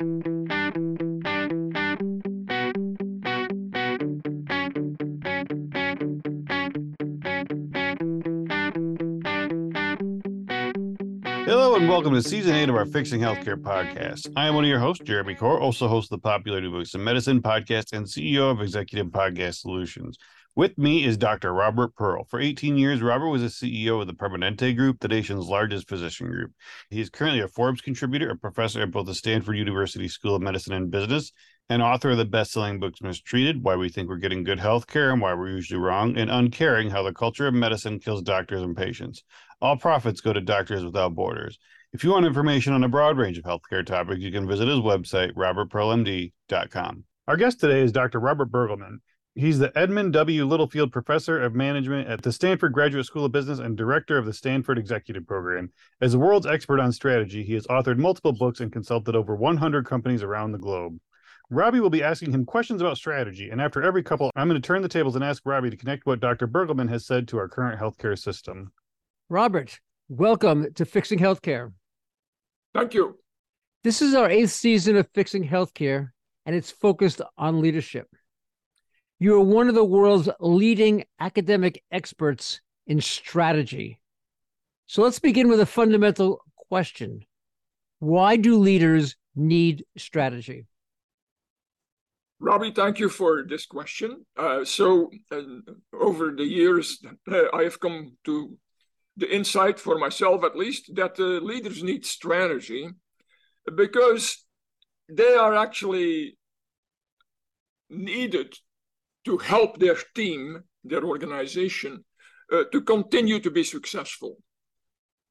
Hello and welcome to season eight of our Fixing Healthcare podcast. I am one of your hosts, Jeremy Corr, also host of the popular New Books in Medicine podcast and CEO of Executive Podcast Solutions. With me is Dr. Robert Pearl. For 18 years, Robert was a CEO of the Permanente Group, the nation's largest physician group. He is currently a Forbes contributor, a professor at both the Stanford University School of Medicine and Business, and author of the best-selling books Mistreated, Why We Think We're Getting Good Health Care and Why We're Usually Wrong, and Uncaring, How the Culture of Medicine Kills Doctors and Patients. All profits go to Doctors Without Borders. If you want information on a broad range of healthcare topics, you can visit his website, robertpearlmd.com. Our guest today is Dr. Robert Burgelman. He's the Edmund W. Littlefield Professor of Management at the Stanford Graduate School of Business and Director of the Stanford Executive Program. As the world's expert on strategy, he has authored multiple books and consulted over 100 companies around the globe. Robbie will be asking him questions about strategy, and after every couple, I'm going to turn the tables and ask Robbie to connect what Dr. Burgelman has said to our current healthcare system. Robert, welcome to Fixing Healthcare. Thank you. This is our eighth season of Fixing Healthcare, and it's focused on leadership. You are one of the world's leading academic experts in strategy. So let's begin with a fundamental question Why do leaders need strategy? Robbie, thank you for this question. Uh, so, uh, over the years, uh, I have come to the insight for myself at least that uh, leaders need strategy because they are actually needed to help their team, their organization, uh, to continue to be successful.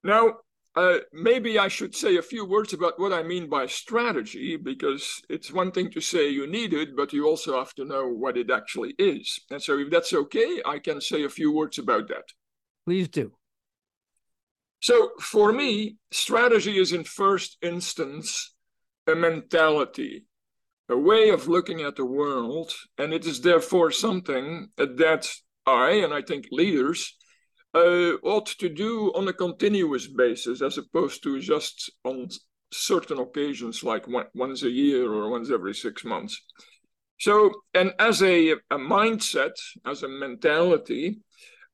Now, uh, maybe I should say a few words about what I mean by strategy, because it's one thing to say you need it, but you also have to know what it actually is. And so, if that's okay, I can say a few words about that. Please do. So, for me, strategy is in first instance a mentality, a way of looking at the world, and it is therefore something that I, and I think leaders, uh, ought to do on a continuous basis as opposed to just on certain occasions like once a year or once every six months. So, and as a, a mindset, as a mentality,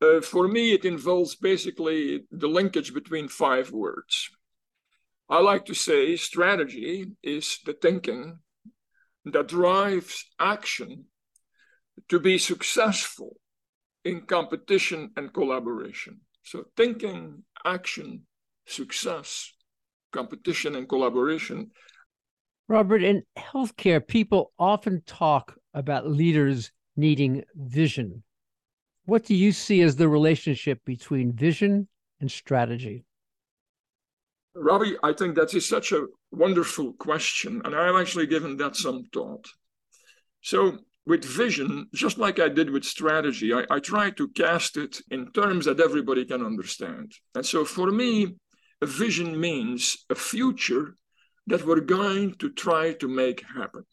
uh, for me, it involves basically the linkage between five words. I like to say strategy is the thinking that drives action to be successful in competition and collaboration. So, thinking, action, success, competition, and collaboration. Robert, in healthcare, people often talk about leaders needing vision. What do you see as the relationship between vision and strategy? Robbie, I think that is such a wonderful question, and I've actually given that some thought. So, with vision, just like I did with strategy, I, I try to cast it in terms that everybody can understand. And so, for me, a vision means a future that we're going to try to make happen.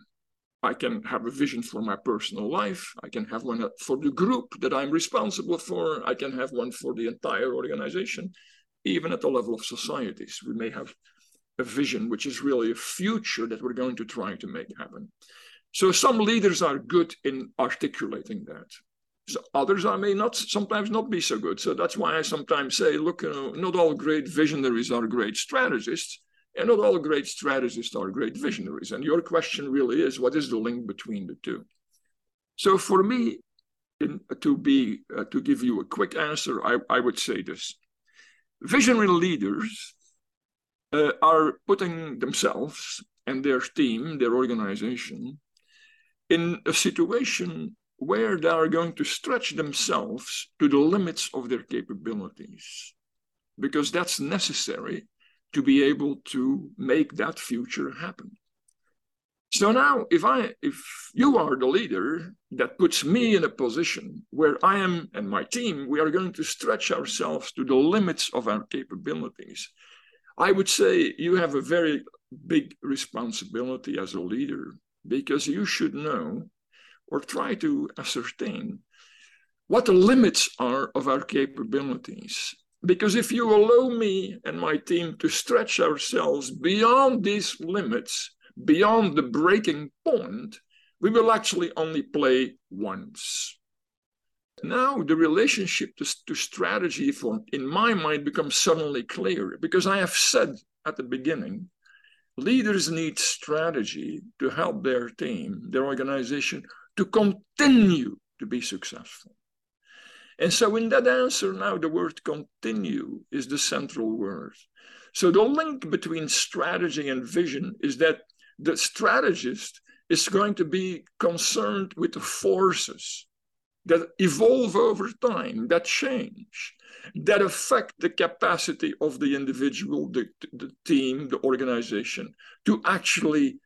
I can have a vision for my personal life. I can have one for the group that I'm responsible for. I can have one for the entire organization, even at the level of societies. We may have a vision which is really a future that we're going to try to make happen. So some leaders are good in articulating that. So others I may not sometimes not be so good. So that's why I sometimes say, look, you know, not all great visionaries are great strategists and not all great strategists are great visionaries. And your question really is what is the link between the two? So for me, in, to be uh, to give you a quick answer, I, I would say this: visionary leaders uh, are putting themselves and their team, their organization, in a situation where they are going to stretch themselves to the limits of their capabilities, because that's necessary to be able to make that future happen. So now, if I, if you are the leader, that puts me in a position where I am and my team, we are going to stretch ourselves to the limits of our capabilities. I would say you have a very big responsibility as a leader because you should know or try to ascertain what the limits are of our capabilities because if you allow me and my team to stretch ourselves beyond these limits, beyond the breaking point, we will actually only play once. Now the relationship to, to strategy for in my mind becomes suddenly clear because I have said at the beginning, leaders need strategy to help their team, their organization to continue to be successful. And so in that answer now the word continue is the central word. So the link between strategy and vision is that the strategist is going to be concerned with the forces that evolve over time, that change, that affect the capacity of the individual, the, the team, the organization to actually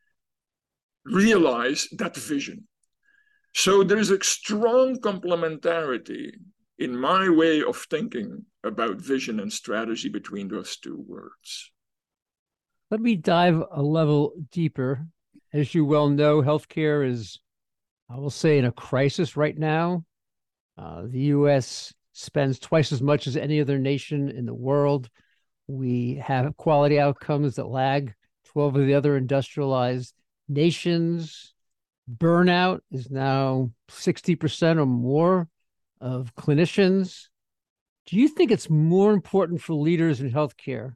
realize that vision. So there is a strong complementarity in my way of thinking about vision and strategy between those two words. Let me dive a level deeper. As you well know, healthcare is, I will say, in a crisis right now. Uh, the U.S. spends twice as much as any other nation in the world. We have quality outcomes that lag 12 of the other industrialized nations. Burnout is now 60% or more of clinicians. Do you think it's more important for leaders in healthcare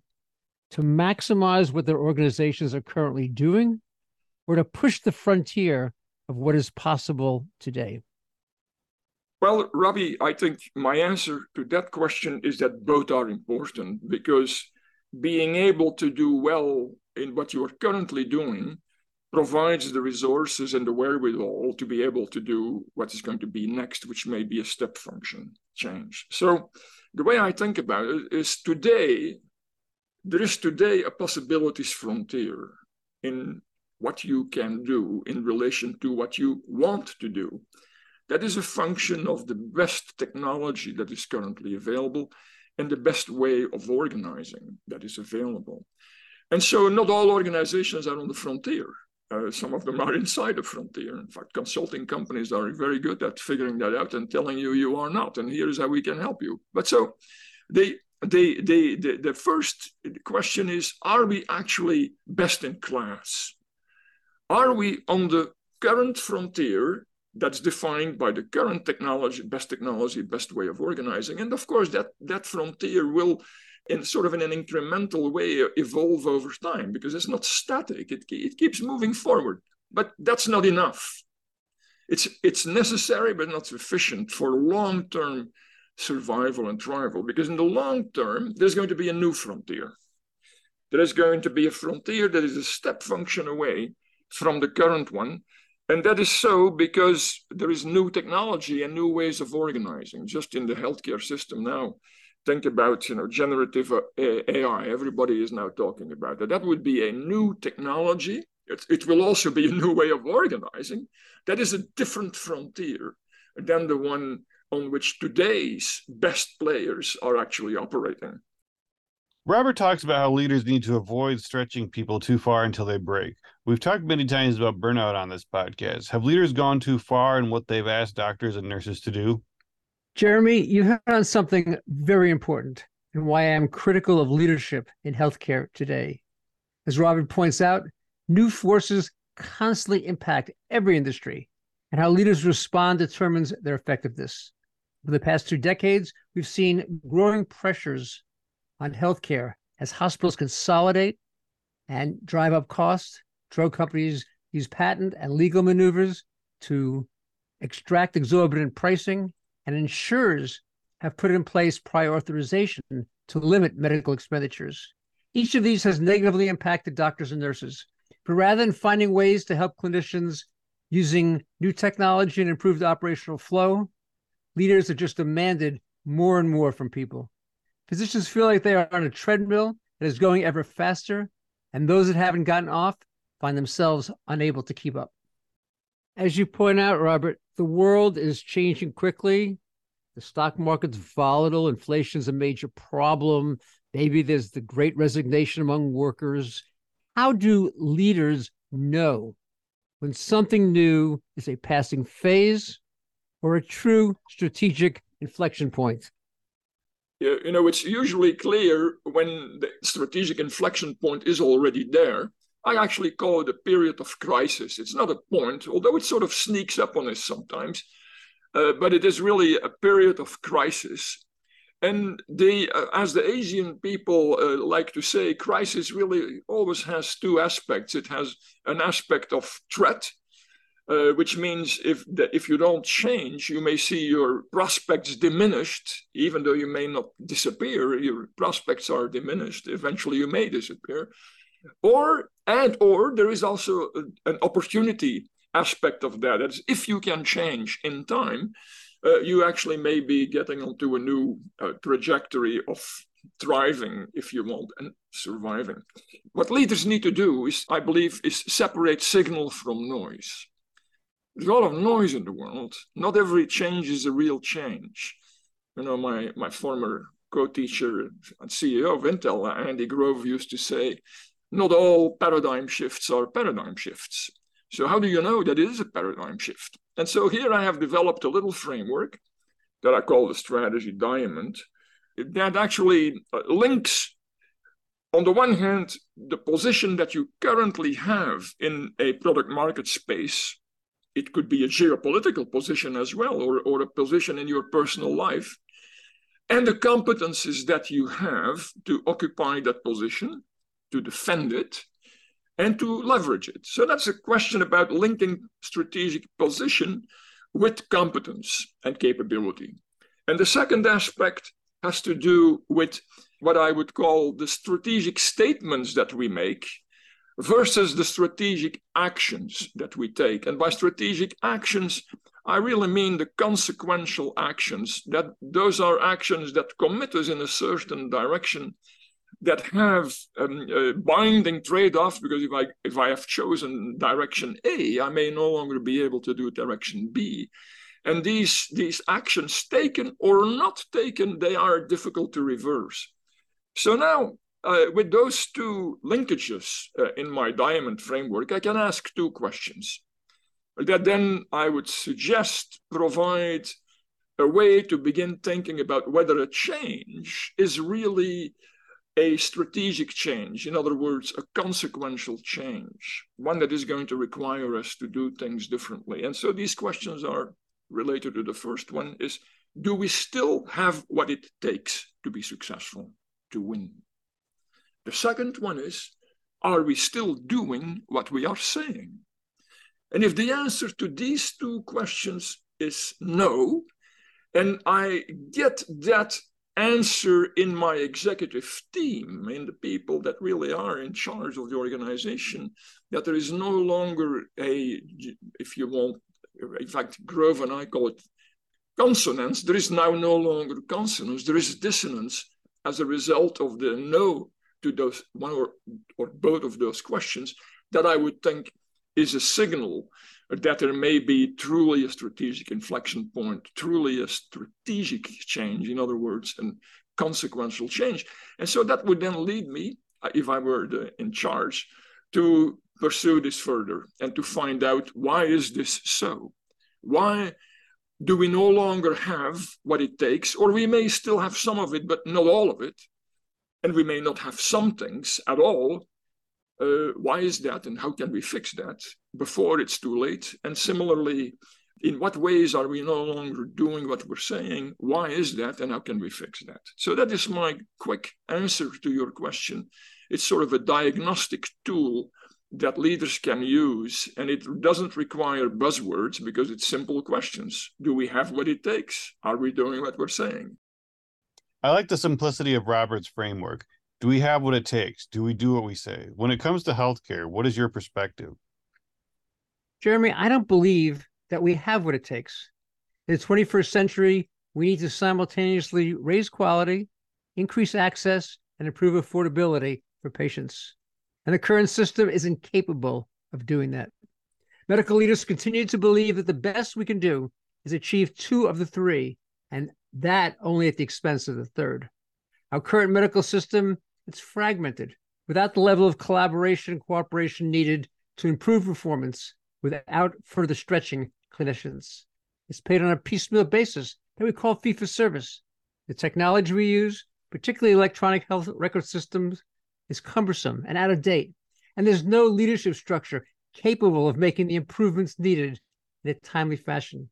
to maximize what their organizations are currently doing or to push the frontier of what is possible today? Well, Robbie, I think my answer to that question is that both are important because being able to do well in what you are currently doing provides the resources and the wherewithal to be able to do what is going to be next, which may be a step function change. So the way I think about it is today, there is today a possibilities frontier in what you can do in relation to what you want to do. That is a function of the best technology that is currently available and the best way of organizing that is available. And so not all organizations are on the frontier. Uh, some of them are inside the frontier. In fact, consulting companies are very good at figuring that out and telling you you are not, and here is how we can help you. But so they, they, they, the, the first question is, are we actually best in class? Are we on the current frontier that's defined by the current technology, best technology, best way of organizing? And of course, that, that frontier will in sort of in an incremental way evolve over time because it's not static. It, it keeps moving forward. But that's not enough. It's, it's necessary, but not sufficient for long-term survival and thrival. Because in the long term, there's going to be a new frontier. There is going to be a frontier that is a step function away from the current one. And that is so because there is new technology and new ways of organizing. Just in the healthcare system now, think about you know generative uh, AI. Everybody is now talking about that. That would be a new technology. It, it will also be a new way of organizing. That is a different frontier than the one on which today's best players are actually operating. Robert talks about how leaders need to avoid stretching people too far until they break. We've talked many times about burnout on this podcast. Have leaders gone too far in what they've asked doctors and nurses to do? Jeremy, you hit on something very important and why I am critical of leadership in healthcare today. As Robert points out, new forces constantly impact every industry, and how leaders respond determines their effectiveness. Over the past two decades, we've seen growing pressures on healthcare as hospitals consolidate and drive up costs. Drug companies use patent and legal maneuvers to extract exorbitant pricing and insurers have put in place prior authorization to limit medical expenditures. Each of these has negatively impacted doctors and nurses. But rather than finding ways to help clinicians using new technology and improved operational flow, leaders have just demanded more and more from people. Physicians feel like they are on a treadmill that is going ever faster, and those that haven't gotten off find themselves unable to keep up. As you point out, Robert, the world is changing quickly. The stock market's volatile. Inflation's a major problem. Maybe there's the great resignation among workers. How do leaders know when something new is a passing phase or a true strategic inflection point? You know, it's usually clear when the strategic inflection point is already there I actually call it a period of crisis. It's not a point, although it sort of sneaks up on us sometimes, uh, but it is really a period of crisis. And they, uh, as the Asian people uh, like to say, crisis really always has two aspects. It has an aspect of threat, uh, which means if the, if you don't change, you may see your prospects diminished, even though you may not disappear. Your prospects are diminished. Eventually, you may disappear or and or there is also an opportunity aspect of that. That's if you can change in time, uh, you actually may be getting onto a new uh, trajectory of thriving, if you want, and surviving. What leaders need to do is, I believe, is separate signal from noise. There's a lot of noise in the world. Not every change is a real change. You know, my my former co-teacher and CEO of Intel, Andy Grove, used to say, not all paradigm shifts are paradigm shifts. So how do you know that it is a paradigm shift? And so here I have developed a little framework that I call the strategy diamond that actually uh, links on the one hand the position that you currently have in a product market space it could be a geopolitical position as well or, or a position in your personal life and the competences that you have to occupy that position to defend it, and to leverage it. So that's a question about linking strategic position with competence and capability. And the second aspect has to do with what I would call the strategic statements that we make versus the strategic actions that we take. And by strategic actions, I really mean the consequential actions, that those are actions that commit us in a certain direction that have um, uh, binding trade-offs because if I if I have chosen direction A, I may no longer be able to do direction B. And these these actions taken or not taken, they are difficult to reverse. So now uh, with those two linkages uh, in my diamond framework, I can ask two questions that then I would suggest provide a way to begin thinking about whether a change is really a strategic change, in other words, a consequential change, one that is going to require us to do things differently. And so these questions are related to the first one is do we still have what it takes to be successful, to win? The second one is are we still doing what we are saying? And if the answer to these two questions is no, and I get that answer in my executive team, in the people that really are in charge of the organization, that there is no longer a, if you want, in fact, Grove and I call it consonance. There is now no longer consonance, there is dissonance as a result of the no to those one or, or both of those questions that I would think is a signal that there may be truly a strategic inflection point, truly a strategic change, in other words, and consequential change. And so that would then lead me, uh, if I were the, in charge, to pursue this further and to find out why is this so? Why do we no longer have what it takes, or we may still have some of it, but not all of it, and we may not have some things at all uh, why is that and how can we fix that before it's too late? And similarly, in what ways are we no longer doing what we're saying? Why is that and how can we fix that? So, that is my quick answer to your question. It's sort of a diagnostic tool that leaders can use, and it doesn't require buzzwords because it's simple questions. Do we have what it takes? Are we doing what we're saying? I like the simplicity of Robert's framework do we have what it takes? Do we do what we say? When it comes to healthcare, what is your perspective? Jeremy, I don't believe that we have what it takes. In the 21st century, we need to simultaneously raise quality, increase access, and improve affordability for patients. And the current system is incapable of doing that. Medical leaders continue to believe that the best we can do is achieve two of the three, and that only at the expense of the third. Our current medical system it's fragmented without the level of collaboration and cooperation needed to improve performance without further stretching clinicians. It's paid on a piecemeal basis that we call fee for service. The technology we use, particularly electronic health record systems, is cumbersome and out of date. and there's no leadership structure capable of making the improvements needed in a timely fashion.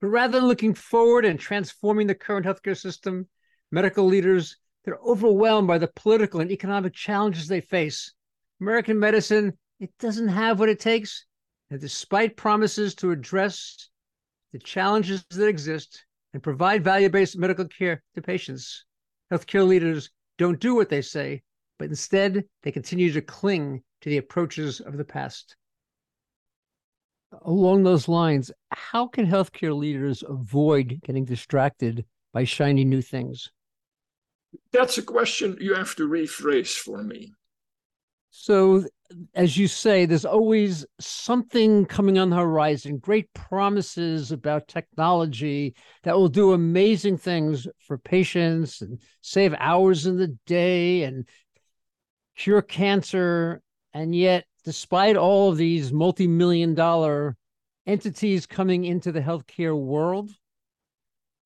But rather than looking forward and transforming the current healthcare system, medical leaders, they're overwhelmed by the political and economic challenges they face. American medicine, it doesn't have what it takes. And despite promises to address the challenges that exist and provide value based medical care to patients, healthcare leaders don't do what they say, but instead they continue to cling to the approaches of the past. Along those lines, how can healthcare leaders avoid getting distracted by shiny new things? That's a question you have to rephrase for me. So, as you say, there's always something coming on the horizon, great promises about technology that will do amazing things for patients and save hours in the day and cure cancer. And yet, despite all of these multi million dollar entities coming into the healthcare world,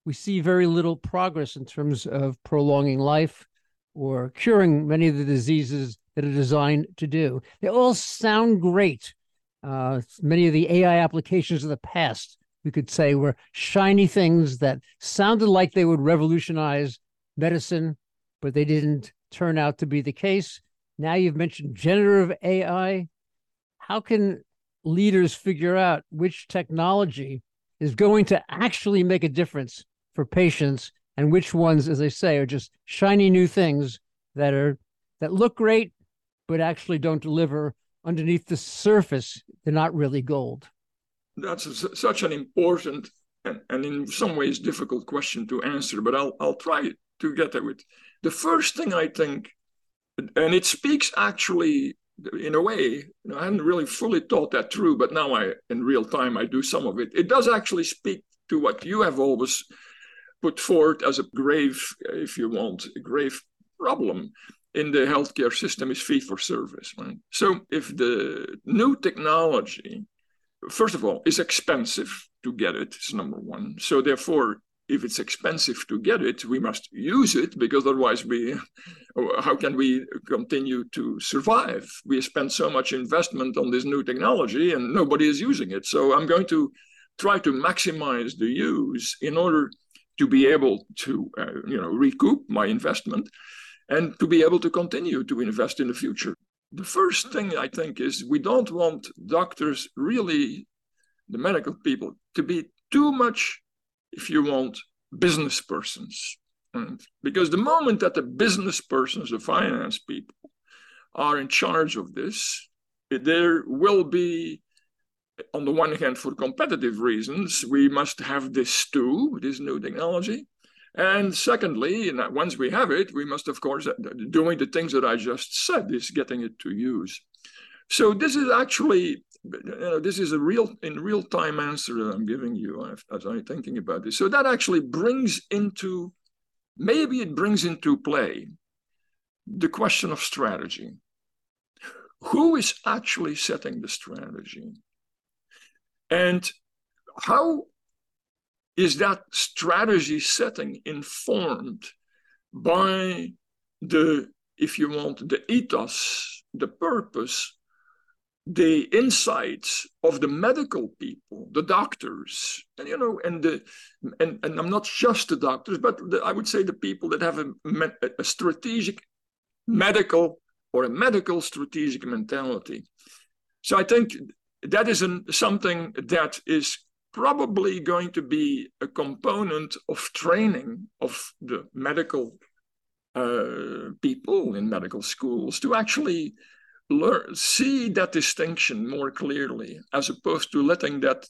we see very little progress in terms of prolonging life or curing many of the diseases that are designed to do. They all sound great. Uh, many of the AI applications of the past, we could say, were shiny things that sounded like they would revolutionize medicine, but they didn't turn out to be the case. Now you've mentioned generative AI. How can leaders figure out which technology is going to actually make a difference for patients and which ones, as I say, are just shiny new things that are that look great but actually don't deliver underneath the surface. They're not really gold. That's a, such an important and, and in some ways difficult question to answer, but I'll, I'll try to get at it. The first thing I think, and it speaks actually in a way, I hadn't really fully thought that through, but now I, in real time, I do some of it. It does actually speak to what you have always put forward as a grave, if you want, a grave problem in the healthcare system is fee for service. Right? So if the new technology, first of all, is expensive to get it, it's number one. So therefore, if it's expensive to get it, we must use it because otherwise we, how can we continue to survive? We spend so much investment on this new technology and nobody is using it. So I'm going to try to maximize the use in order to be able to, uh, you know, recoup my investment and to be able to continue to invest in the future. The first thing I think is we don't want doctors, really, the medical people, to be too much, if you want, business persons. And because the moment that the business persons, the finance people, are in charge of this, there will be, on the one hand, for competitive reasons, we must have this too, this new technology. And secondly, once we have it, we must, of course, uh, doing the things that I just said, is getting it to use. So this is actually, you know, this is a real, in real time answer that I'm giving you as I'm thinking about this. So that actually brings into, maybe it brings into play the question of strategy. Who is actually setting the strategy? And how is that strategy setting informed by the, if you want, the ethos, the purpose, the insights of the medical people, the doctors, and you know, and the and, and I'm not just the doctors, but the, I would say the people that have a, a strategic medical or a medical strategic mentality. So I think that is an, something that is probably going to be a component of training of the medical uh, people in medical schools to actually learn see that distinction more clearly as opposed to letting that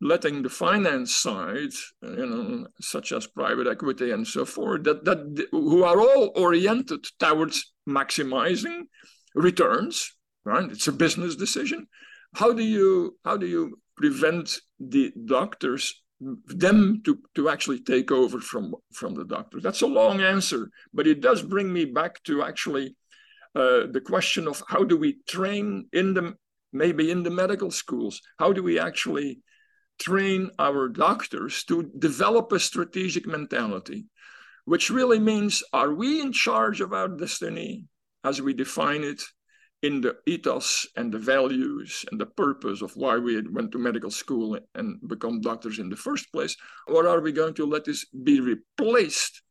letting the finance side you know such as private equity and so forth that that who are all oriented towards maximizing returns right? It's a business decision how do you how do you prevent the doctors them to, to actually take over from from the doctors that's a long answer but it does bring me back to actually uh, the question of how do we train in the maybe in the medical schools? How do we actually train our doctors to develop a strategic mentality which really means are we in charge of our destiny as we define it in the ethos and the values and the purpose of why we went to medical school and become doctors in the first place? Or are we going to let this be replaced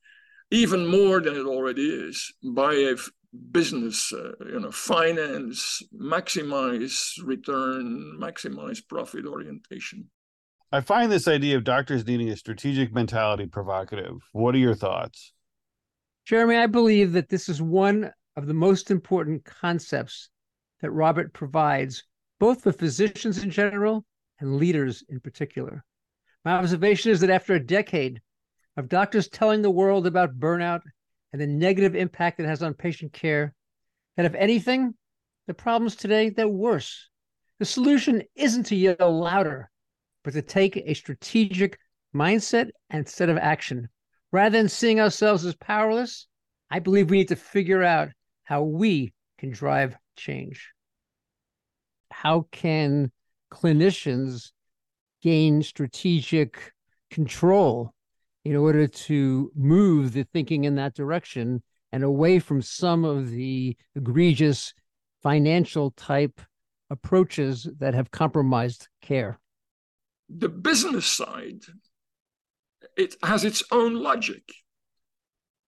even more than it already is by a business, uh, you know, finance, maximize return, maximize profit orientation? I find this idea of doctors needing a strategic mentality provocative. What are your thoughts? Jeremy, I believe that this is one of the most important concepts that Robert provides, both for physicians in general and leaders in particular. My observation is that after a decade of doctors telling the world about burnout and the negative impact it has on patient care, that if anything, the problems today, they're worse. The solution isn't to yell louder, but to take a strategic mindset and set of action Rather than seeing ourselves as powerless, I believe we need to figure out how we can drive change. How can clinicians gain strategic control in order to move the thinking in that direction and away from some of the egregious financial type approaches that have compromised care? The business side it has its own logic.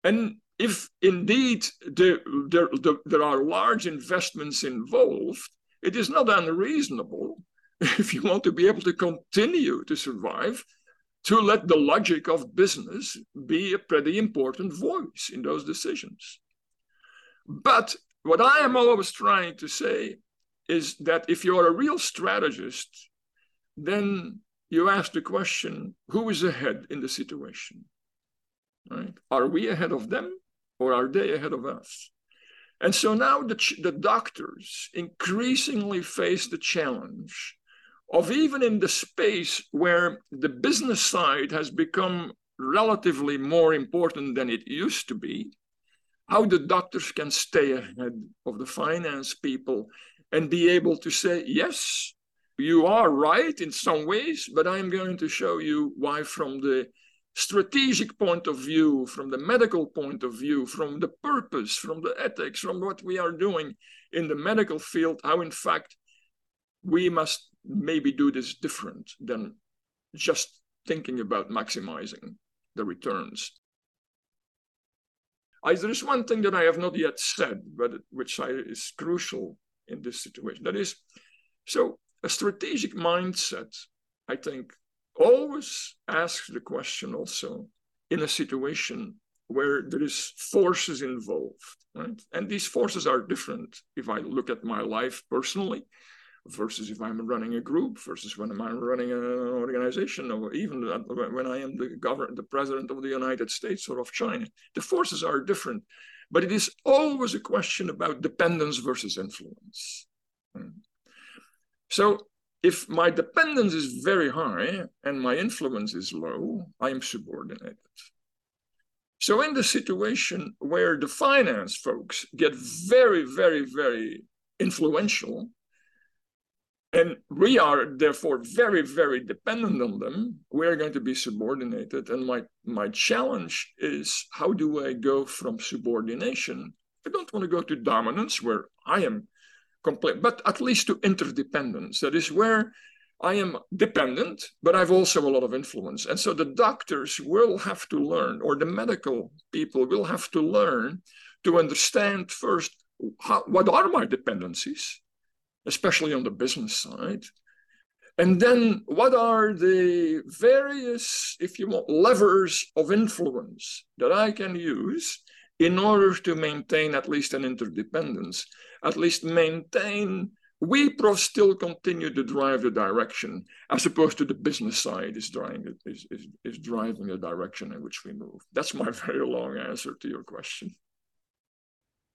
And if indeed there, there, there are large investments involved, it is not unreasonable if you want to be able to continue to survive to let the logic of business be a pretty important voice in those decisions. But what I am always trying to say is that if you're a real strategist, then you ask the question who is ahead in the situation? Right? Are we ahead of them or are they ahead of us? And so now the, the doctors increasingly face the challenge of even in the space where the business side has become relatively more important than it used to be, how the doctors can stay ahead of the finance people and be able to say, yes, you are right in some ways, but I'm going to show you why, from the strategic point of view, from the medical point of view, from the purpose, from the ethics, from what we are doing in the medical field, how in fact we must maybe do this different than just thinking about maximizing the returns. I, there is one thing that I have not yet said, but which I, is crucial in this situation. That is, so a strategic mindset, I think, always asks the question also in a situation where there is forces involved, right? And these forces are different if I look at my life personally versus if I'm running a group versus when I'm running an organization or even when I am the governor, the president of the United States or of China. The forces are different, but it is always a question about dependence versus influence. Hmm. So if my dependence is very high and my influence is low, I am subordinated. So in the situation where the finance folks get very, very, very influential, and we are therefore very, very dependent on them, we're going to be subordinated. And my, my challenge is how do I go from subordination? I don't want to go to dominance where I am but at least to interdependence. That is where I am dependent, but I've also a lot of influence. And so the doctors will have to learn, or the medical people will have to learn to understand first how, what are my dependencies, especially on the business side. And then what are the various, if you want, levers of influence that I can use in order to maintain at least an interdependence? at least maintain we still continue to drive the direction as opposed to the business side is driving is, is, is driving the direction in which we move. That's my very long answer to your question.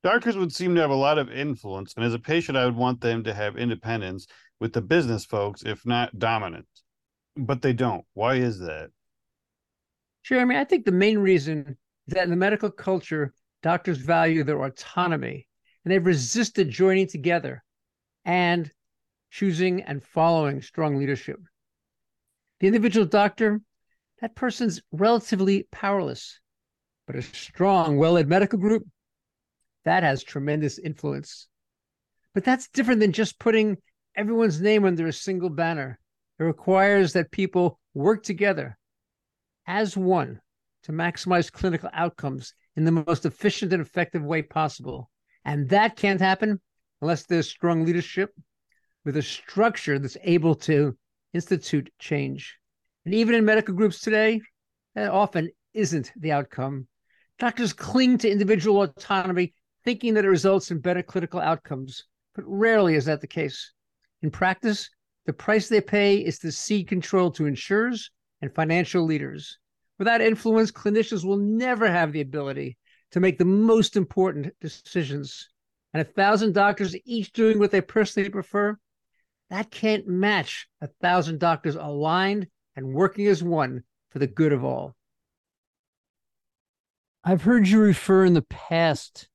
Doctors would seem to have a lot of influence and as a patient i would want them to have independence with the business folks if not dominant. But they don't. Why is that? Jeremy, I think the main reason is that in the medical culture, doctors value their autonomy and they've resisted joining together and choosing and following strong leadership. The individual doctor, that person's relatively powerless, but a strong, well led medical group, that has tremendous influence. But that's different than just putting everyone's name under a single banner. It requires that people work together as one to maximize clinical outcomes in the most efficient and effective way possible. And that can't happen unless there's strong leadership with a structure that's able to institute change. And even in medical groups today, that often isn't the outcome. Doctors cling to individual autonomy, thinking that it results in better clinical outcomes, but rarely is that the case. In practice, the price they pay is to cede control to insurers and financial leaders. Without influence, clinicians will never have the ability to make the most important decisions. And a thousand doctors each doing what they personally prefer, that can't match a thousand doctors aligned and working as one for the good of all. I've heard you refer in the past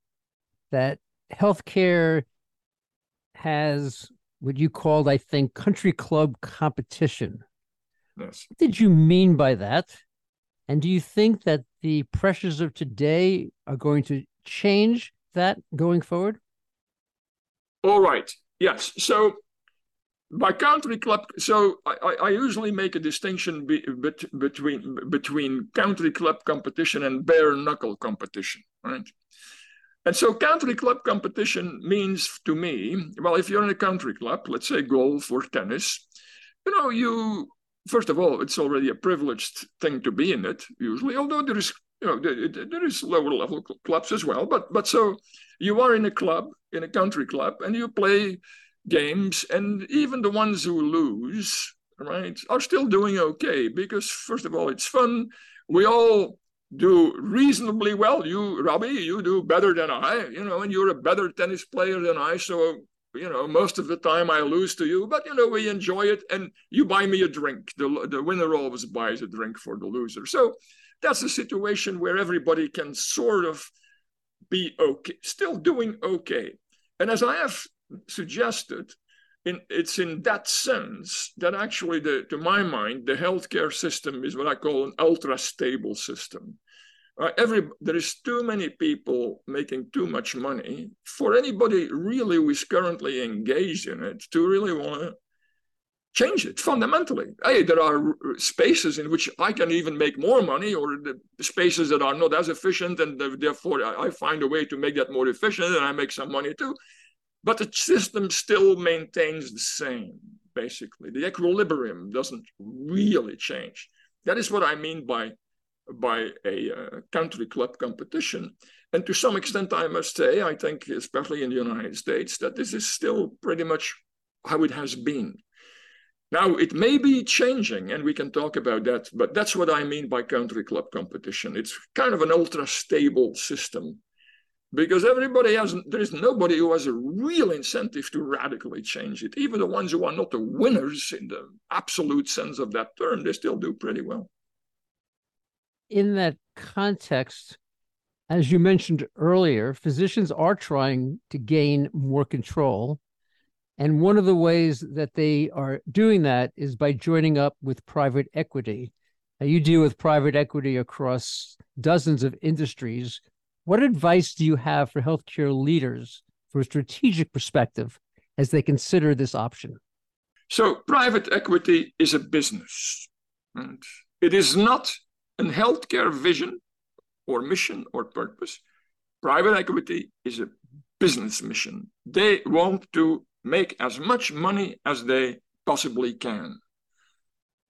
that healthcare has what you called, I think, country club competition. Yes. What did you mean by that? And do you think that the pressures of today are going to change that going forward? All right. Yes. So by country club, so I, I usually make a distinction be, bet, between between country club competition and bare knuckle competition, right? And so country club competition means to me, well, if you're in a country club, let's say golf or tennis, you know, you first of all, it's already a privileged thing to be in it, usually, although there is, you know, there, there is lower level clubs as well. But but so you are in a club, in a country club, and you play games, and even the ones who lose, right, are still doing okay because first of all, it's fun. We all do reasonably well. You, Robbie, you do better than I, you know, and you're a better tennis player than I. So you know, most of the time I lose to you, but you know, we enjoy it and you buy me a drink. The, the winner always buys a drink for the loser. So that's a situation where everybody can sort of be okay, still doing okay. And as I have suggested, in, it's in that sense that actually, the, to my mind, the healthcare system is what I call an ultra stable system. Uh, every there is too many people making too much money for anybody really who is currently engaged in it to really want to change it fundamentally. Hey, there are spaces in which I can even make more money, or the spaces that are not as efficient, and therefore I find a way to make that more efficient, and I make some money too. But the system still maintains the same, basically. The equilibrium doesn't really change. That is what I mean by by a uh, country club competition. And to some extent, I must say, I think, especially in the United States, that this is still pretty much how it has been. Now, it may be changing, and we can talk about that, but that's what I mean by country club competition. It's kind of an ultra stable system because everybody has, there is nobody who has a real incentive to radically change it. Even the ones who are not the winners in the absolute sense of that term, they still do pretty well in that context, as you mentioned earlier, physicians are trying to gain more control. And one of the ways that they are doing that is by joining up with private equity. Now, you deal with private equity across dozens of industries. What advice do you have for healthcare leaders from a strategic perspective as they consider this option? So, private equity is a business. And it is not a healthcare vision or mission or purpose. Private equity is a business mission. They want to make as much money as they possibly can.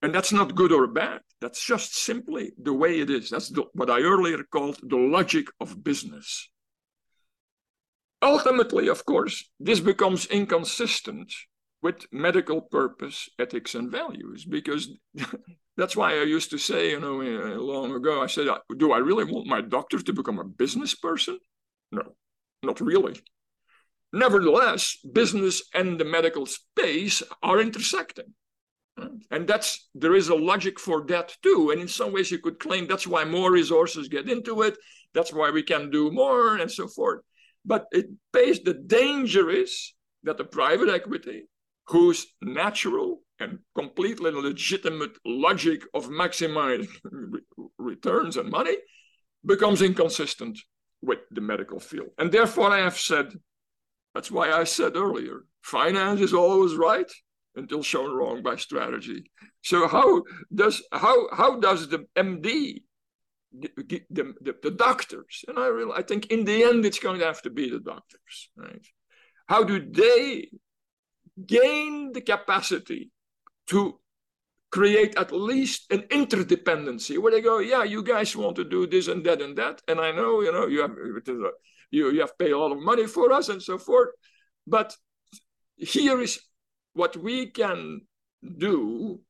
And that's not good or bad. That's just simply the way it is. That's the, what I earlier called the logic of business. Ultimately, of course, this becomes inconsistent with medical purpose, ethics, and values. Because that's why I used to say, you know, uh, long ago, I said, do I really want my doctor to become a business person? No, not really. Nevertheless, business and the medical space are intersecting. And that's there is a logic for that too. And in some ways, you could claim that's why more resources get into it. That's why we can do more and so forth. But it pays the danger is that the private equity whose natural and completely legitimate logic of maximizing returns and money becomes inconsistent with the medical field. And therefore, I have said That's why I said earlier, finance is always right until shown wrong by strategy. So how does how how does the MD, the, the, the, the doctors, and I I think in the end it's going to have to be the doctors, right? How do they gain the capacity to create at least an interdependency where they go, yeah, you guys want to do this and that and that, and I know, you know, you have you you have paid a lot of money for us and so forth, but here is what we can do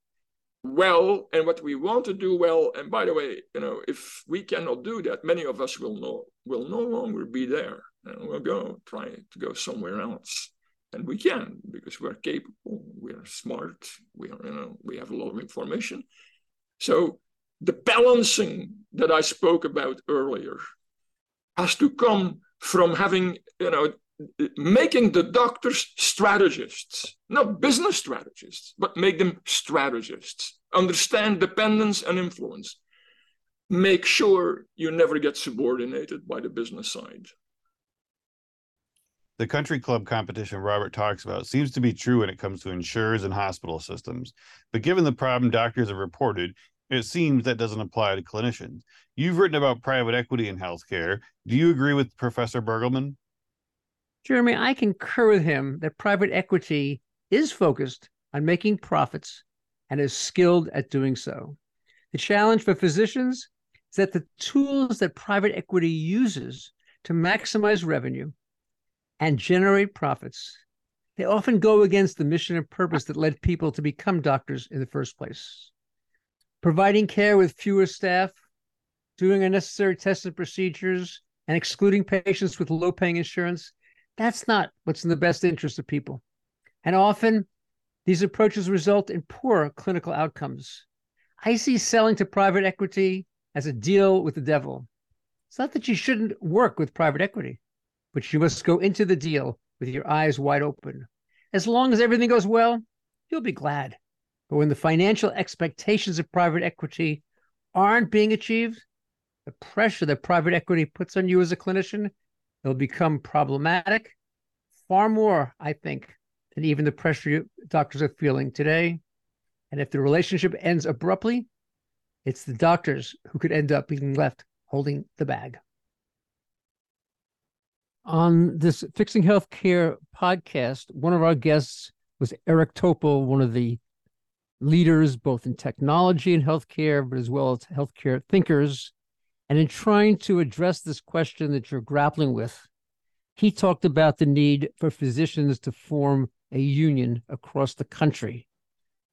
well and what we want to do well. And by the way you know if we cannot do that many of us will no will no longer be there. And we'll go try to go somewhere else and we can because we're capable we're smart we are you know we have a lot of information so the balancing that i spoke about earlier has to come from having you know making the doctors strategists, not business strategists, but make them strategists. Understand dependence and influence. Make sure you never get subordinated by the business side. The country club competition Robert talks about seems to be true when it comes to insurers and hospital systems. But given the problem doctors have reported, it seems that doesn't apply to clinicians. You've written about private equity in healthcare. Do you agree with Professor Burgelman? Jeremy, I concur with him that private equity is focused on making profits and is skilled at doing so. The challenge for physicians is that the tools that private equity uses to maximize revenue and generate profits, they often go against the mission and purpose that led people to become doctors in the first place. Providing care with fewer staff, doing unnecessary tests and procedures, and excluding patients with low paying insurance that's not what's in the best interest of people. And often these approaches result in poor clinical outcomes. I see selling to private equity as a deal with the devil. It's not that you shouldn't work with private equity, but you must go into the deal with your eyes wide open. As long as everything goes well, you'll be glad. But when the financial expectations of private equity aren't being achieved, the pressure that private equity puts on you as a clinician It'll become problematic far more, I think, than even the pressure doctors are feeling today. And if the relationship ends abruptly, it's the doctors who could end up being left holding the bag. On this Fixing Healthcare podcast, one of our guests was Eric Topol, one of the leaders both in technology and healthcare, but as well as healthcare thinkers and in trying to address this question that you're grappling with, he talked about the need for physicians to form a union across the country.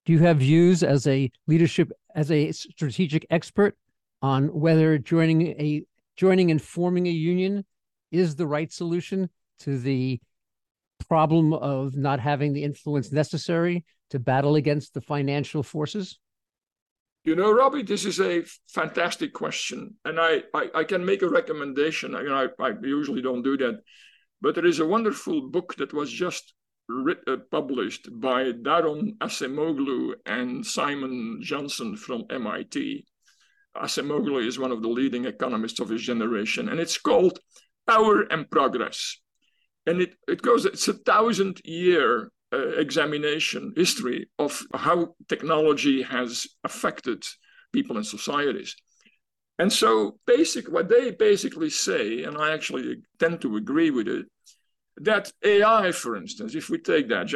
Do you have views as a leadership, as a strategic expert on whether joining a joining and forming a union is the right solution to the problem of not having the influence necessary to battle against the financial forces? You know, Robbie, this is a fantastic question, and I, I, I can make a recommendation. You know, I, I usually don't do that, but there is a wonderful book that was just writ, uh, published by Daron Acemoglu and Simon Johnson from MIT. Acemoglu is one of the leading economists of his generation, and it's called Power and Progress. And it, it goes, it's a thousand year uh, examination history of how technology has affected people and societies. And so, basic what they basically say, and I actually tend to agree with it, that AI, for instance, if we take that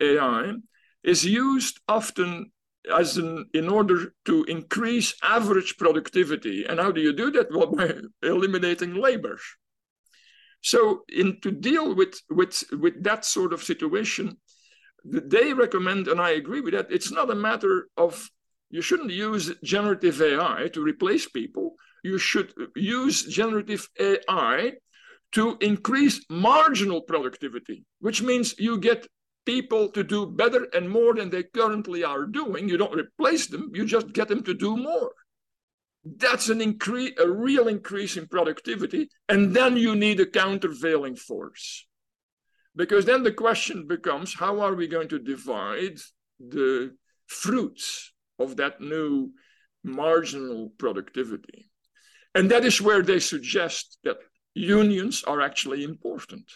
AI, is used often as an in order to increase average productivity. And how do you do that? Well, by eliminating labor. So, in to deal with with with that sort of situation, they recommend, and I agree with that, it's not a matter of you shouldn't use generative AI to replace people. You should uh, use generative AI to increase marginal productivity, which means you get people to do better and more than they currently are doing. You don't replace them, you just get them to do more. That's an increase, a real increase in productivity. And then you need a countervailing force. Because then the question becomes how are we going to divide the fruits of that new marginal productivity? And that is where they suggest that unions are actually important.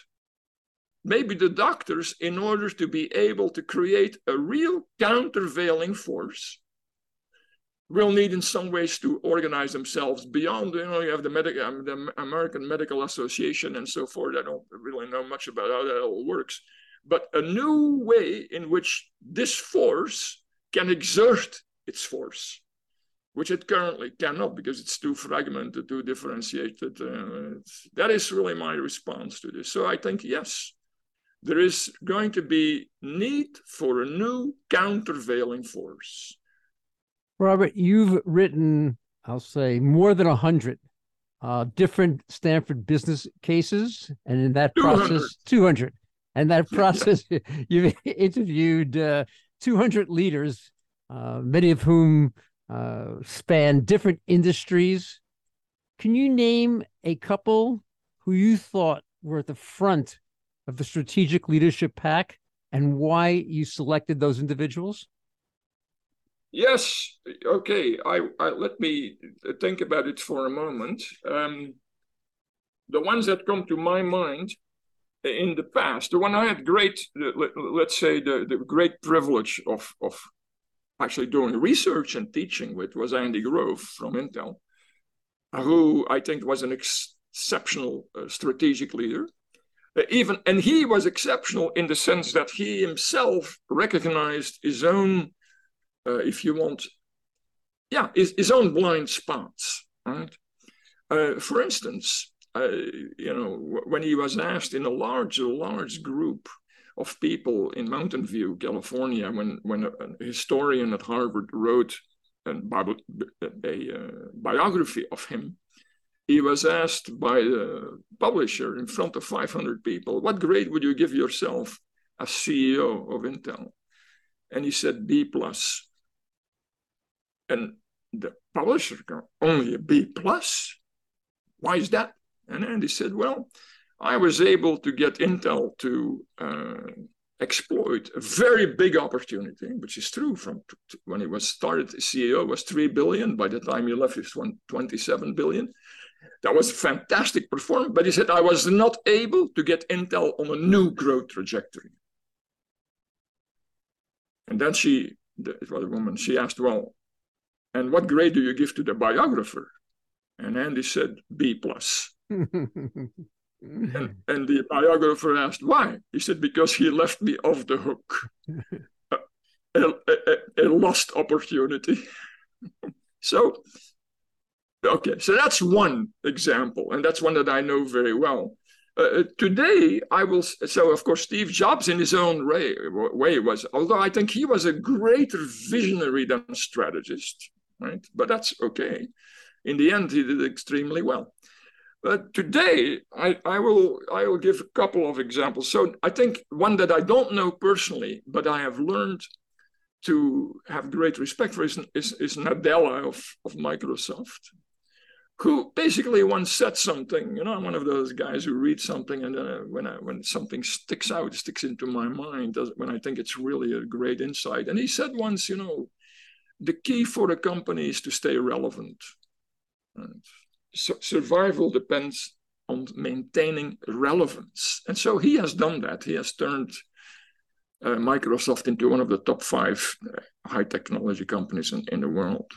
maybe the doctors, in order to be able to create a real countervailing force, will need in some ways to organize themselves beyond, you know, you have the, Medi- um, the American Medical Association and so forth. I don't really know much about how that all works, but a new way in which this force can exert its force, which it currently cannot because it's too fragmented, too differentiated. Uh, that is really my response to this. So I think, yes, there is going to be need for a new countervailing force Robert, you've written, I'll say, more than a hundred uh, different Stanford business cases, and in that 200. process, two hundred. And that process, you've interviewed uh, two hundred leaders, uh, many of whom uh, span different industries. Can you name a couple who you thought were at the front of the strategic leadership pack, and why you selected those individuals? Yes. Okay. I, I, let me think about it for a moment. Um, the ones that come to my mind in the past, the one I had great, let's say, the, the great privilege of of actually doing research and teaching with was Andy Grove from Intel, who I think was an exceptional uh, strategic leader. Uh, even and he was exceptional in the sense that he himself recognized his own uh, if you want, yeah, his, his own blind spots, right? Uh, for instance, uh, you know, when he was asked in a large, large group of people in Mountain View, California, when when a, a historian at Harvard wrote a, a biography of him, he was asked by the publisher in front of 500 people, "What grade would you give yourself as CEO of Intel?" And he said B plus. And the publisher only a B plus. Why is that? And Andy said, well, I was able to get Intel to uh, exploit a very big opportunity, which is true. From when he was started, CEO was three billion. By the time he left, it was 27 billion. That was fantastic performance. But he said I was not able to get Intel on a new growth trajectory. And then she, it was a woman, she asked, well, and what grade do you give to the biographer? And Andy said B plus. and, and, the biographer asked why. He said because he left me off the hook. a, a, a, a lost opportunity. so, okay, so that's one example, and that's one that I know very well. Uh, today, I will. So, of course, Steve Jobs, in his own way, way, was. Although I think he was a greater visionary than strategist right? But that's okay. In the end, he did extremely well. But today, I, I will I will give a couple of examples. So I think one that I don't know personally, but I have learned to have great respect for is, is, is Nadella of, of Microsoft, who basically once said something. You know, I'm one of those guys who read something and then uh, when I, when something sticks out, sticks into my mind, when I think it's really a great insight. And he said once, you know, the key for a company is to stay relevant. And so survival depends on maintaining relevance. And so he has done that. He has turned uh, Microsoft into one of the top five uh, high technology companies in, in the world.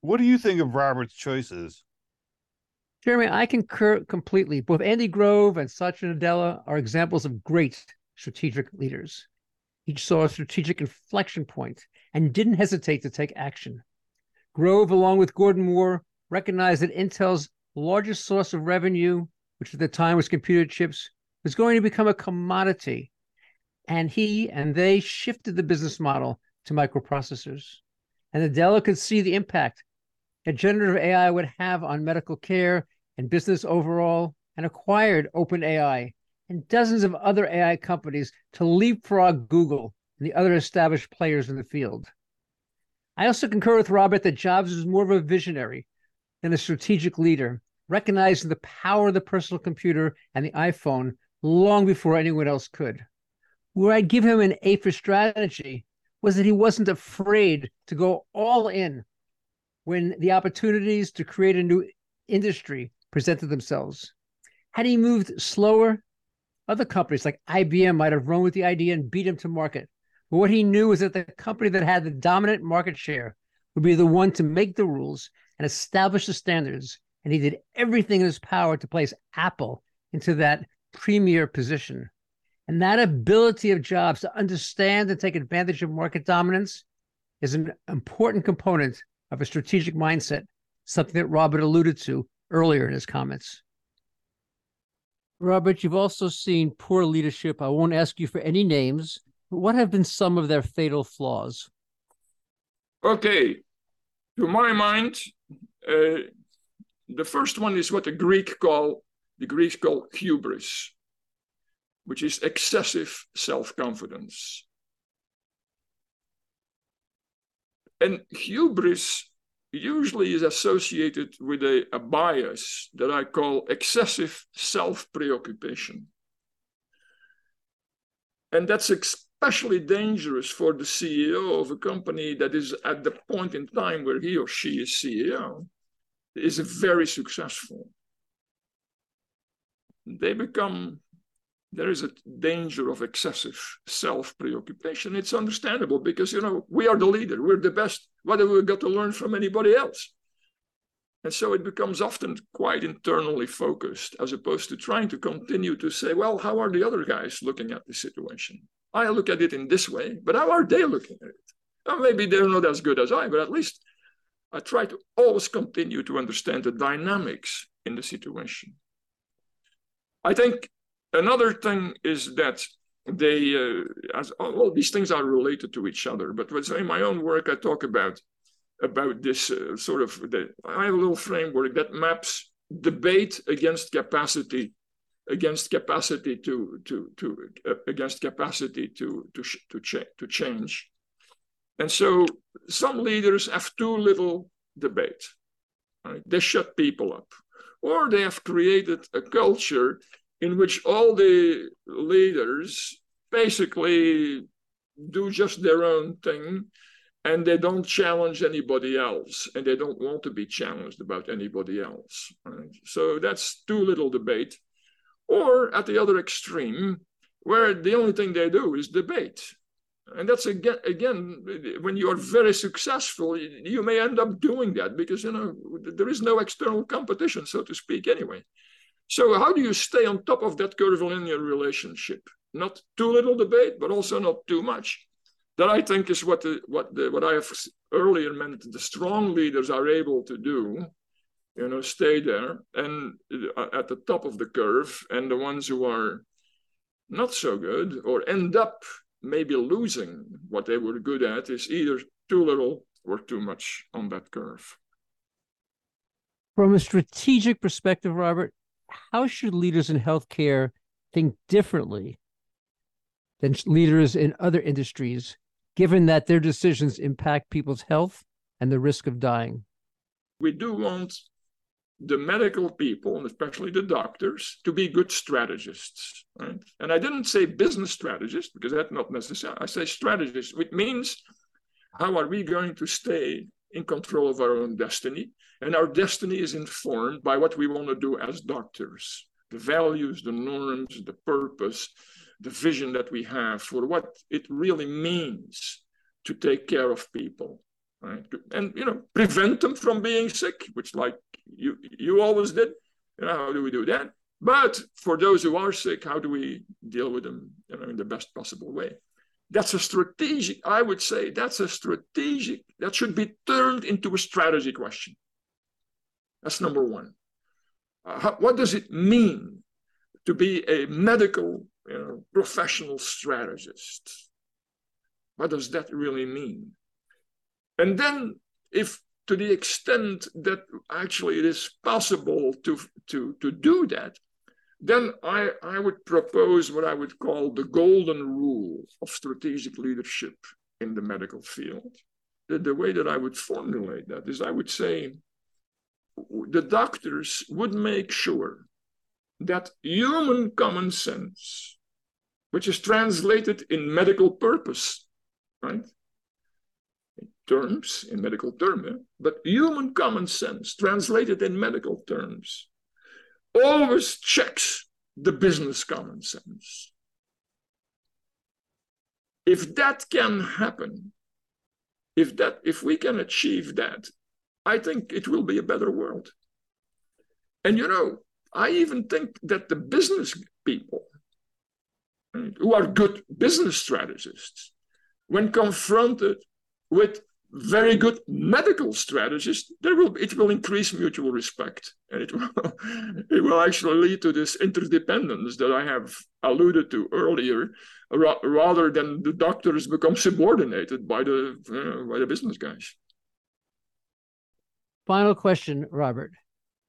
What do you think of Robert's choices? Jeremy, I concur completely. Both Andy Grove and Satya Nadella are examples of great strategic leaders. Each saw a strategic inflection point and didn't hesitate to take action. Grove, along with Gordon Moore, recognized that Intel's largest source of revenue, which at the time was computer chips, was going to become a commodity. And he and they shifted the business model to microprocessors. And Nadella could see the impact that generative AI would have on medical care and business overall, and acquired OpenAI and dozens of other AI companies to leapfrog Google and the other established players in the field. I also concur with Robert that Jobs was more of a visionary than a strategic leader, recognizing the power of the personal computer and the iPhone long before anyone else could. Where I'd give him an A for strategy was that he wasn't afraid to go all in when the opportunities to create a new industry presented themselves. Had he moved slower, Other companies like IBM might have run with the idea and beat him to market. But what he knew was that the company that had the dominant market share would be the one to make the rules and establish the standards. And he did everything in his power to place Apple into that premier position. And that ability of Jobs to understand and take advantage of market dominance is an important component of a strategic mindset, something that Robert alluded to earlier in his comments. Robert, you've also seen poor leadership. I won't ask you for any names, what have been some of their fatal flaws? Okay. To my mind, uh, the first one is what the Greek call the Greeks call hubris, which is excessive self-confidence. And hubris usually is associated with a, a bias that I call excessive self preoccupation. And that's especially dangerous for the CEO of a company that is at the point in time where he or she is CEO, is very successful. They become there is a danger of excessive self preoccupation. It's understandable because, you know, we are the leader, we're the best. What have we got to learn from anybody else? And so it becomes often quite internally focused as opposed to trying to continue to say, well, how are the other guys looking at the situation? I look at it in this way, but how are they looking at it? Maybe they're not as good as I, but at least I try to always continue to understand the dynamics in the situation. I think Another thing is that they, uh, as all these things are related to each other. But in my own work, I talk about about this uh, sort of the, I have a little framework that maps debate against capacity against capacity to to to uh, against capacity to to to, ch- to change and so some leaders have too little debate right? they shut people up or they have created a culture in which all the leaders basically do just their own thing and they don't challenge anybody else and they don't want to be challenged about anybody else right? so that's too little debate or at the other extreme where the only thing they do is debate and that's again again when you are very successful you may end up doing that because you know there is no external competition so to speak anyway so how do you stay on top of that curvilinear relationship? Not too little debate, but also not too much. That I think is what the, what the, what I have earlier meant. The strong leaders are able to do, you know, stay there and uh, at the top of the curve, and the ones who are not so good or end up maybe losing what they were good at is either too little or too much on that curve. From a strategic perspective, Robert, how should leaders in healthcare think differently than leaders in other industries, given that their decisions impact people's health and the risk of dying? We do want the medical people, and especially the doctors, to be good strategists. Right? And I didn't say business strategists because that's not necessary. I say strategists, which means how are we going to stay in control of our own destiny. And our destiny is informed by what we want to do as doctors the values, the norms, the purpose, the vision that we have for what it really means to take care of people. Right? And you know, prevent them from being sick, which like you you always did. You know, how do we do that? But for those who are sick, how do we deal with them you know, in the best possible way? That's a strategic, I would say, that's a strategic, that should be turned into a strategy question. That's number one. Uh, how, what does it mean to be a medical you know, professional strategist? What does that really mean? And then, if to the extent that actually it is possible to, to, to do that, then I, I would propose what I would call the golden rule of strategic leadership in the medical field. The, the way that I would formulate that is I would say the doctors would make sure that human common sense, which is translated in medical purpose, right? Terms, in medical terms, but human common sense translated in medical terms always checks the business common sense. If that can happen, if that if we can achieve that, I think it will be a better world. And you know, I even think that the business people who are good business strategists, when confronted with very good medical strategists, there will it will increase mutual respect, and it will it will actually lead to this interdependence that I have alluded to earlier, ra- rather than the doctors become subordinated by the uh, by the business guys. Final question, Robert.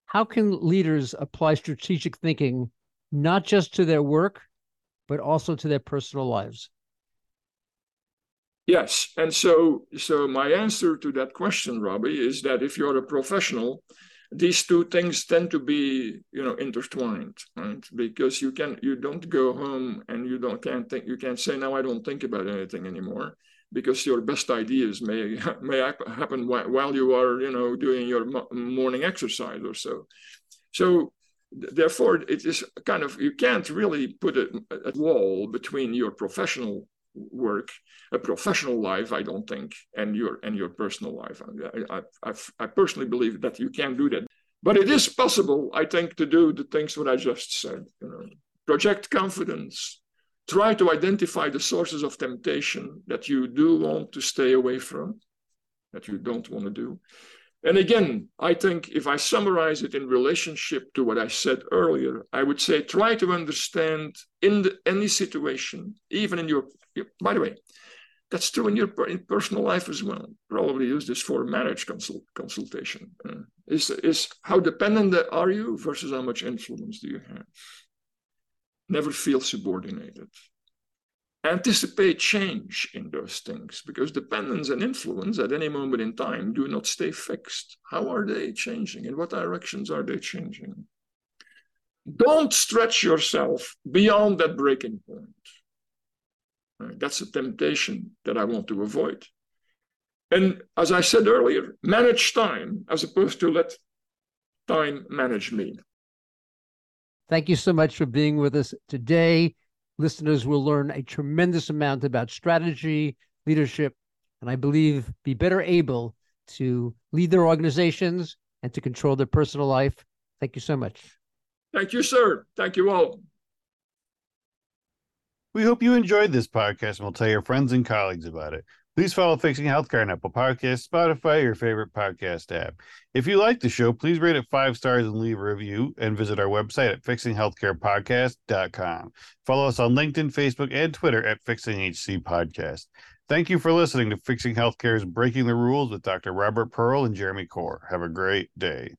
How can leaders apply strategic thinking not just to their work, but also to their personal lives? Yes, and so so my answer to that question, Robbie, is that if you're a professional, these two things tend to be you know intertwined, right? Because you can you don't go home and you don't can't think you can't say now I don't think about anything anymore because your best ideas may may happen while you are you know doing your morning exercise or so. So therefore it is kind of you can't really put a, a wall between your professional work a professional life i don't think and your and your personal life. I, I, I, personally believe that you can do that. But it is possible i think to do the things what i just said you know. Project confidence. Try to identify the sources of temptation that you do want to stay away from that you don't want to do and again, I think if I summarize it in relationship to what I said earlier, I would say try to understand in the, any situation, even in your, by the way, that's true in your in personal life as well. Probably use this for marriage consult, consultation. Uh, is, is how dependent are you versus how much influence do you have? Never feel subordinated anticipate change in those things because dependence and influence at any moment in time do not stay fixed. How are they changing? In what directions are they changing? Don't stretch yourself beyond that breaking point. Right? That's a temptation that I want to avoid. And as I said earlier, manage time as opposed to let time manage me. Thank you so much for being with us today listeners will learn a tremendous amount about strategy, leadership, and I believe be better able to lead their organizations and to control their personal life. Thank you so much. Thank you, sir. Thank you all. We hope you enjoyed this podcast and will tell your friends and colleagues about it. Please follow Fixing Healthcare on Apple Podcasts, Spotify, your favorite podcast app. If you like the show, please rate it five stars and leave a review and visit our website at fixinghealthcarepodcast.com. Follow us on LinkedIn, Facebook, and Twitter at Fixing HC Podcast. Thank you for listening to Fixing Healthcare's Breaking the Rules with Dr. Robert Pearl and Jeremy Corr. Have a great day.